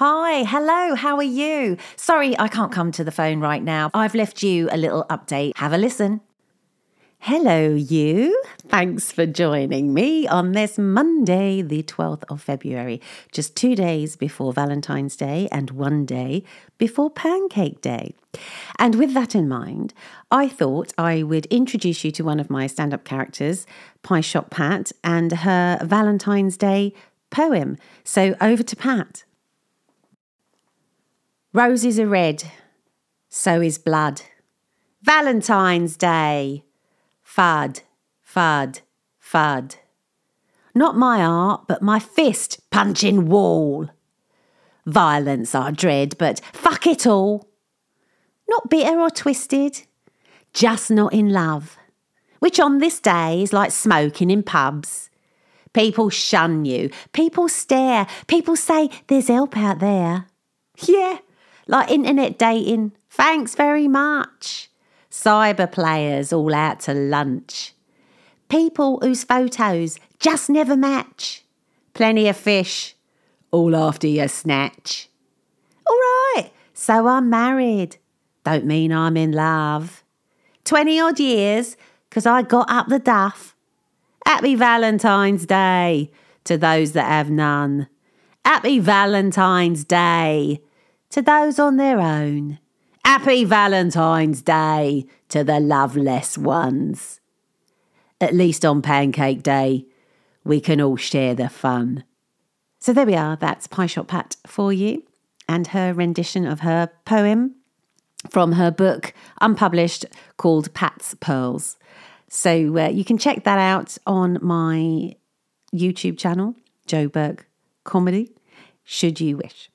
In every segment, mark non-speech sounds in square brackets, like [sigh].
Hi, hello, how are you? Sorry, I can't come to the phone right now. I've left you a little update. Have a listen. Hello, you. Thanks for joining me on this Monday, the 12th of February, just two days before Valentine's Day and one day before Pancake Day. And with that in mind, I thought I would introduce you to one of my stand up characters, Pie Shop Pat, and her Valentine's Day poem. So over to Pat. Roses are red, so is blood. Valentine's Day. Fud, fud, fud. Not my art, but my fist punching wall. Violence I dread, but fuck it all. Not bitter or twisted, just not in love. Which on this day is like smoking in pubs. People shun you, people stare, people say there's help out there. Yeah, like internet dating. Thanks very much. Cyber players all out to lunch. People whose photos just never match. Plenty of fish, all after your snatch. All right, so I'm married. Don't mean I'm in love. 20 odd years, 'cause I got up the duff. Happy Valentine's Day to those that have none. Happy Valentine's Day to those on their own. Happy Valentine's Day to the loveless ones. At least on Pancake Day, we can all share the fun. So there we are, that's Pie Shop Pat for you and her rendition of her poem from her book, unpublished, called Pat's Pearls. So uh, you can check that out on my YouTube channel, Joe Burke Comedy, should you wish.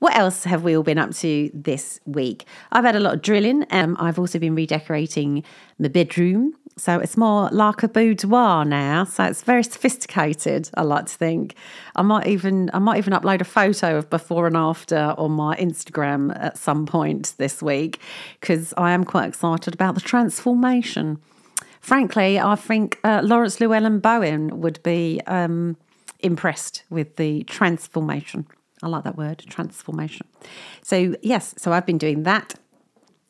What else have we all been up to this week? I've had a lot of drilling. Um, I've also been redecorating my bedroom. So it's more like a boudoir now. So it's very sophisticated, I like to think. I might even I might even upload a photo of before and after on my Instagram at some point this week because I am quite excited about the transformation. Frankly, I think uh, Laurence Llewelyn Bowen would be um, impressed with the transformation. I like that word, transformation. So, yes, so I've been doing that.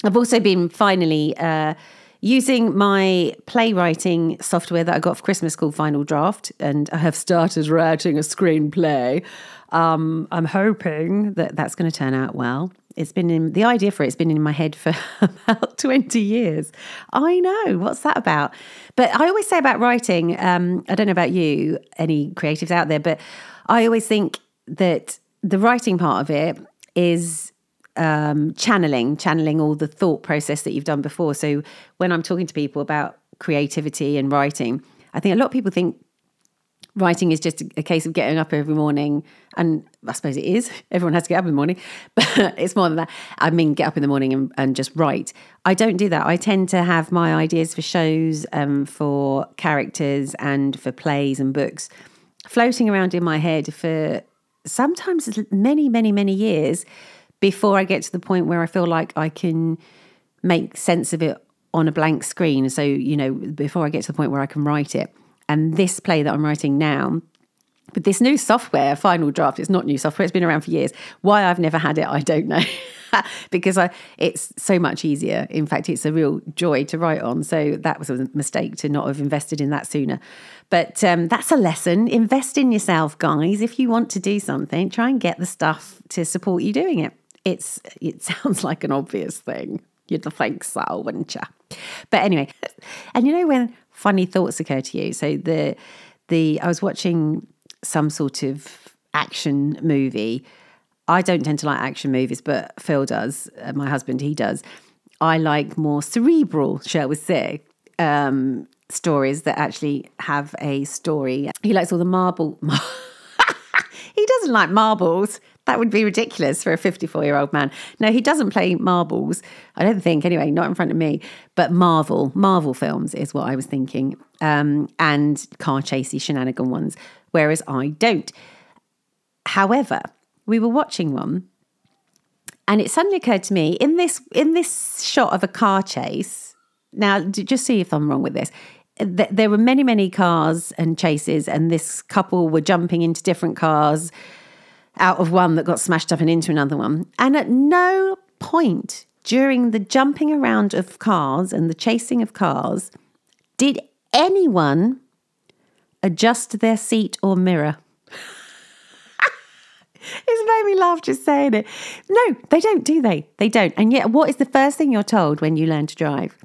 I've also been finally uh, using my playwriting software that I got for Christmas called Final Draft, and I have started writing a screenplay. Um, I'm hoping that that's going to turn out well. It's been in the idea for it's been in my head for [laughs] about 20 years. I know, what's that about? But I always say about writing, um, I don't know about you, any creatives out there, but I always think that the writing part of it is um, channeling, channeling all the thought process that you've done before. So when I'm talking to people about creativity and writing, I think a lot of people think writing is just a case of getting up every morning. And I suppose it is. [laughs] Everyone has to get up in the morning, [laughs] but it's more than that. I mean, get up in the morning and, and just write. I don't do that. I tend to have my ideas for shows, um, for characters, and for plays and books floating around in my head for sometimes many, many, many years before I get to the point where I feel like I can make sense of it on a blank screen. So, you know, before I get to the point where I can write it. And this play that I'm writing now, with this new software, Final Draft, it's not new software, it's been around for years. Why I've never had it, I don't know. [laughs] [laughs] because I, it's so much easier. In fact, it's a real joy to write on. So that was a mistake to not have invested in that sooner. But um, that's a lesson. Invest in yourself, guys. If you want to do something, try and get the stuff to support you doing it. It's it [laughs] sounds like an obvious thing. You'd think so, wouldn't you? But anyway, and you know when funny thoughts occur to you. So the the I was watching some sort of action movie. I don't tend to like action movies, but Phil does. Uh, my husband, he does. I like more cerebral, shall we say, um, stories that actually have a story. He likes all the marble. [laughs] he doesn't like marbles. That would be ridiculous for a 54 year old man. No, he doesn't play marbles. I don't think, anyway, not in front of me. But Marvel, Marvel films is what I was thinking. Um, and car chasey shenanigan ones, whereas I don't. However, we were watching one and it suddenly occurred to me in this in this shot of a car chase now just see if i'm wrong with this there were many, many cars and chases, and this couple were jumping into different cars. out of one that got smashed up and into another one. And at no point during the jumping around of cars and the chasing of cars did anyone adjust their seat or mirror. [laughs] it's made me laugh just saying it. No, they don't, do they? They don't. And yet, what is the first thing you're told when you learn to drive?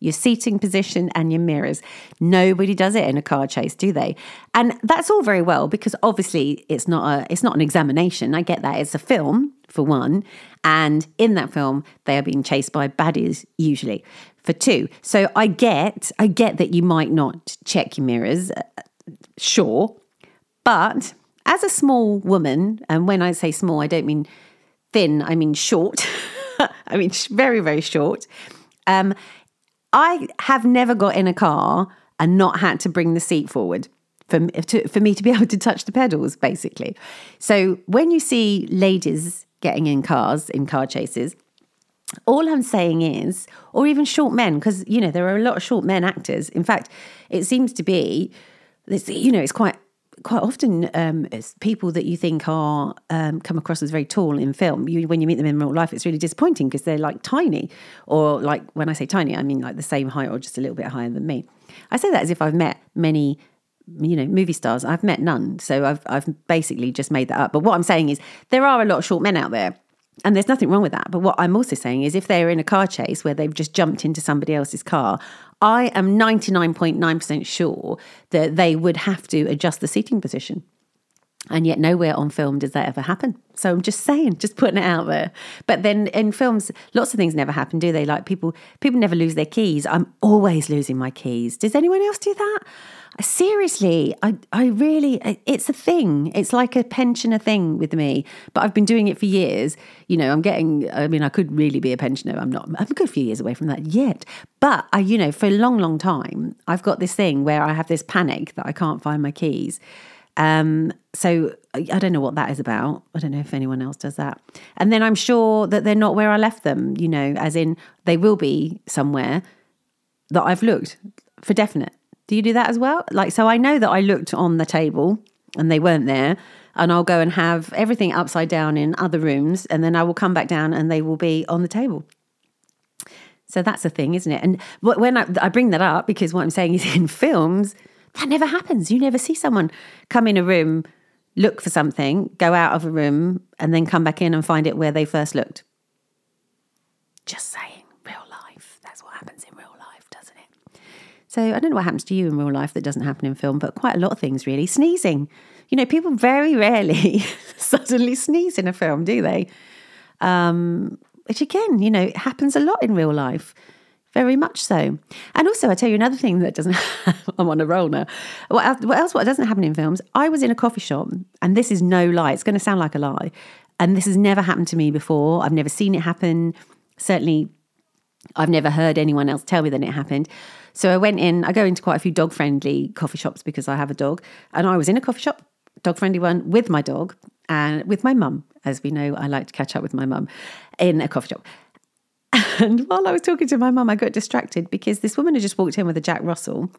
Your seating position and your mirrors. Nobody does it in a car chase, do they? And that's all very well because obviously it's not a it's not an examination. I get that. It's a film for one, and in that film they are being chased by baddies usually for two. So I get I get that you might not check your mirrors, uh, sure, but as a small woman, and when I say small, I don't mean thin, I mean short. [laughs] I mean very very short. Um, I have never got in a car and not had to bring the seat forward for, to, for me to be [laughs] able to touch the pedals, basically. So when you see ladies getting in cars, in car chases, all I'm saying is, or even short men, because, you know, there are a lot of short men actors. In fact, it seems to be, you know, it's quite quite often um, it's people that you think are um, come across as very tall in film. You, when you meet them in real life, it's really disappointing because they're like tiny, or like when I say tiny, I mean like the same height or just a little bit higher than me. I say that as if I've met many, you know, movie stars. I've met none, so I've I've basically just made that up. But what I'm saying is there are a lot of short men out there. And there's nothing wrong with that. But what I'm also saying is if they're in a car chase where they've just jumped into somebody else's car, I am 99.9% sure that they would have to adjust the seating position. And yet, nowhere on film does that ever happen. So I'm just saying, just putting it out there. But then in films, lots of things never happen, do they? Like people, people never lose their keys. I'm always losing my keys. Does anyone else do that? Seriously, I, I really, it's a thing. It's like a pensioner thing with me, but I've been doing it for years. You know, I'm getting, I mean, I could really be a pensioner. I'm not, I'm a good few years away from that yet. But I, you know, for a long, long time, I've got this thing where I have this panic that I can't find my keys. Um, so I don't know what that is about. I don't know if anyone else does that. And then I'm sure that they're not where I left them, you know, as in they will be somewhere that I've looked for definite. Do you do that as well? Like, so I know that I looked on the table and they weren't there, and I'll go and have everything upside down in other rooms, and then I will come back down and they will be on the table. So that's a thing, isn't it? And when I, I bring that up, because what I'm saying is [laughs] in films, that never happens. You never see someone come in a room, look for something, go out of a room, and then come back in and find it where they first looked. Just saying. Real life. That's what happens in real life, doesn't it? So I don't know what happens to you in real life that doesn't happen in film, but quite a lot of things really. Sneezing. You know, people very rarely [laughs] suddenly sneeze in a film, do they? Um, which again, you know, it happens a lot in real life. Very much so. And also, I tell you another thing that doesn't, [laughs] I'm on a roll now. What else, what else, what doesn't happen in films? I was in a coffee shop, and this is no lie. It's going to sound like a lie. And this has never happened to me before. I've never seen it happen. Certainly, I've never heard anyone else tell me that it happened. So I went in, I go into quite a few dog friendly coffee shops because I have a dog. And I was in a coffee shop, dog friendly one, with my dog and with my mum. As we know, I like to catch up with my mum in a coffee shop. And [laughs] while I was talking to my mum, I got distracted because this woman had just walked in with a Jack Russell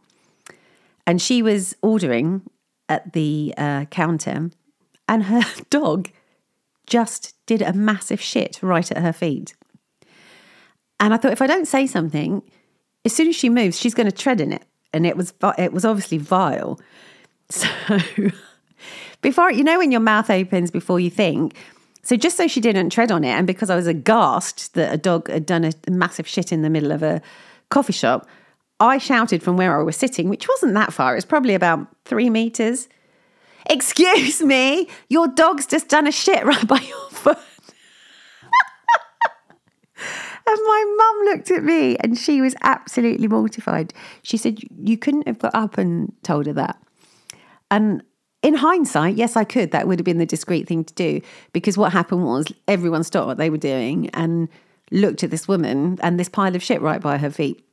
and she was ordering at the uh, counter and her [laughs] dog just did a massive shit right at her feet. And I thought, if I don't say something, as soon as she moves, she's going to tread in it, and it was it was obviously vile. [laughs] So before you know when your mouth opens before you think. So just so she didn't tread on it, and because I was aghast that a dog had done a massive shit in the middle of a coffee shop, I shouted from where I was sitting, which wasn't that far. It was probably about three meters. Excuse me, your dog's just done a shit right by your [laughs] foot. And my mum looked at me and she was absolutely mortified. She said, You couldn't have got up and told her that. And in hindsight, yes, I could. That would have been the discreet thing to do because what happened was everyone stopped what they were doing and looked at this woman and this pile of shit right by her feet.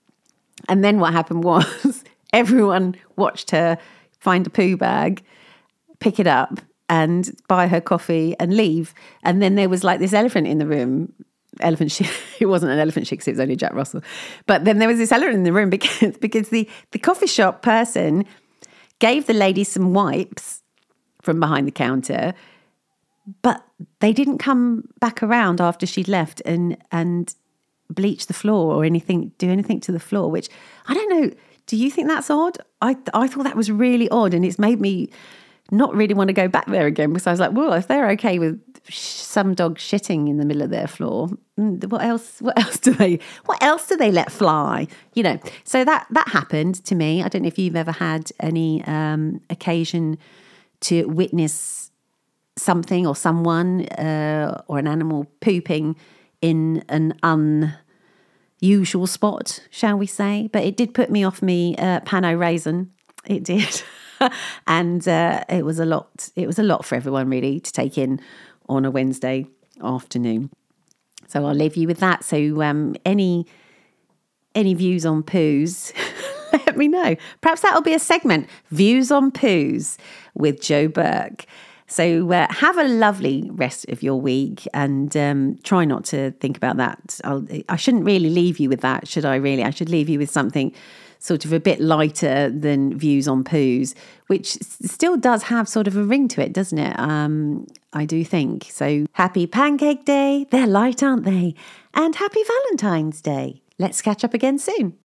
And then what happened [laughs] was everyone watched her find a poo bag, pick it up, and buy her coffee and leave. And then there was like this elephant in the room elephant shit. [laughs] It wasn't an elephant shit because it was only Jack Russell. But then there was this elephant in the room [laughs] because because the the coffee shop person gave the lady some wipes from behind the counter, but they didn't come back around after she'd left and and bleach the floor or anything, do anything to the floor. Which I don't know. Do you think that's odd? I I thought that was really odd, and it's made me not really want to go back there again because I was like, well, if they're okay with some dog shitting in the middle of their floor, mm, what else? What else do they? What else do they let fly? You know. So that that happened to me. I don't know if you've ever had any um, occasion to witness something or someone uh, or an animal pooping in an unusual spot, shall we say? But it did put me off me uh, pain au raisin. It did. [laughs] and uh, it was a lot. It was a lot for everyone really to take in on a Wednesday afternoon. So I'll leave you with that. So um, any any views on poos, [laughs] [laughs] let me know. Perhaps that'll be a segment: views on poos with Joe Burke. So uh, have a lovely rest of your week and um, try not to think about that. I'll, I shouldn't really leave you with that, should I? Really, I should leave you with something sort of a bit lighter than views on poos, which still does have sort of a ring to it, doesn't it? Um, I do think. So happy Pancake Day. They're light, aren't they? And happy Valentine's Day. Let's catch up again soon.